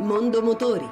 Mondo Motori.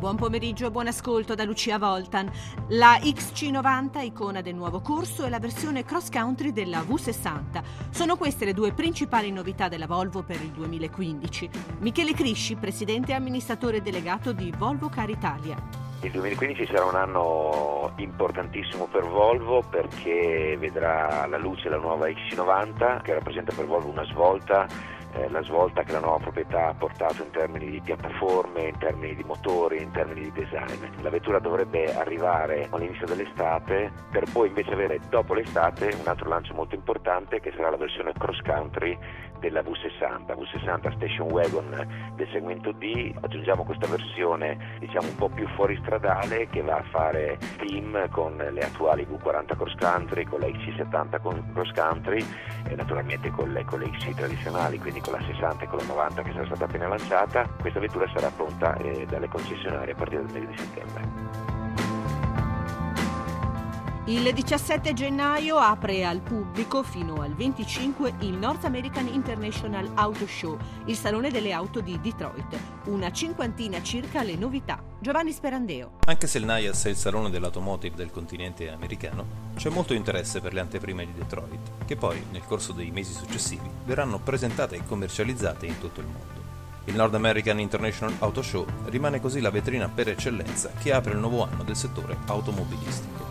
Buon pomeriggio e buon ascolto da Lucia Voltan. La XC90, icona del nuovo corso, è la versione cross country della V60. Sono queste le due principali novità della Volvo per il 2015. Michele Crisci, presidente e amministratore delegato di Volvo Car Italia. Il 2015 sarà un anno importantissimo per Volvo perché vedrà la luce la nuova XC90 che rappresenta per Volvo una svolta eh, la svolta che la nuova proprietà ha portato in termini di piattaforme, in termini di motori, in termini di design. La vettura dovrebbe arrivare all'inizio dell'estate per poi invece avere dopo l'estate un altro lancio molto importante che sarà la versione cross country della V60, V60 Station Wagon del segmento D, aggiungiamo questa versione diciamo un po' più fuoristradale che va a fare team con le attuali V40 cross country, con la XC70 cross country e naturalmente con le, con le XC tradizionali, quindi quindi con la 60 e con la 90 che sarà stata appena lanciata, questa vettura sarà pronta eh, dalle concessionarie a partire dal mese di settembre. Il 17 gennaio apre al pubblico fino al 25 il North American International Auto Show, il salone delle auto di Detroit. Una cinquantina circa le novità. Giovanni Sperandeo. Anche se il NIAS è il salone dell'automotive del continente americano, c'è molto interesse per le anteprime di Detroit, che poi, nel corso dei mesi successivi, verranno presentate e commercializzate in tutto il mondo. Il North American International Auto Show rimane così la vetrina per eccellenza che apre il nuovo anno del settore automobilistico.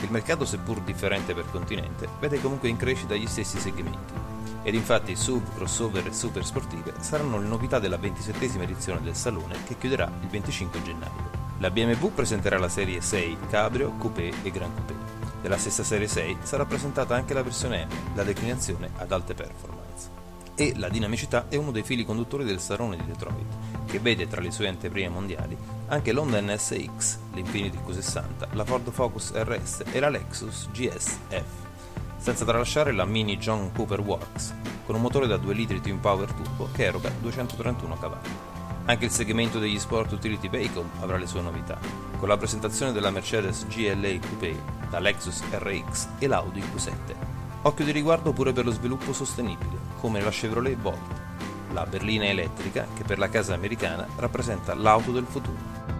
Il mercato, seppur differente per continente, vede comunque in crescita gli stessi segmenti. Ed infatti SUV, crossover e super sportive saranno le novità della 27esima edizione del salone che chiuderà il 25 gennaio. La BMW presenterà la serie 6 Cabrio, Coupé e Gran Coupé. Della stessa serie 6 sarà presentata anche la versione M, la declinazione ad alte performance. E la dinamicità è uno dei fili conduttori del salone di Detroit, che vede tra le sue anteprime mondiali anche l'Honda NSX, l'Infiniti Q60, la Ford Focus RS e la Lexus GS F, senza tralasciare la Mini John Cooper Works, con un motore da 2 litri Twin Power Turbo che eroga 231 cavalli. Anche il segmento degli Sport Utility Vehicle avrà le sue novità, con la presentazione della Mercedes GLA Coupé, la Lexus RX e l'Audi Q7. Occhio di riguardo pure per lo sviluppo sostenibile, come la Chevrolet Volt, la berlina elettrica che per la casa americana rappresenta l'auto del futuro.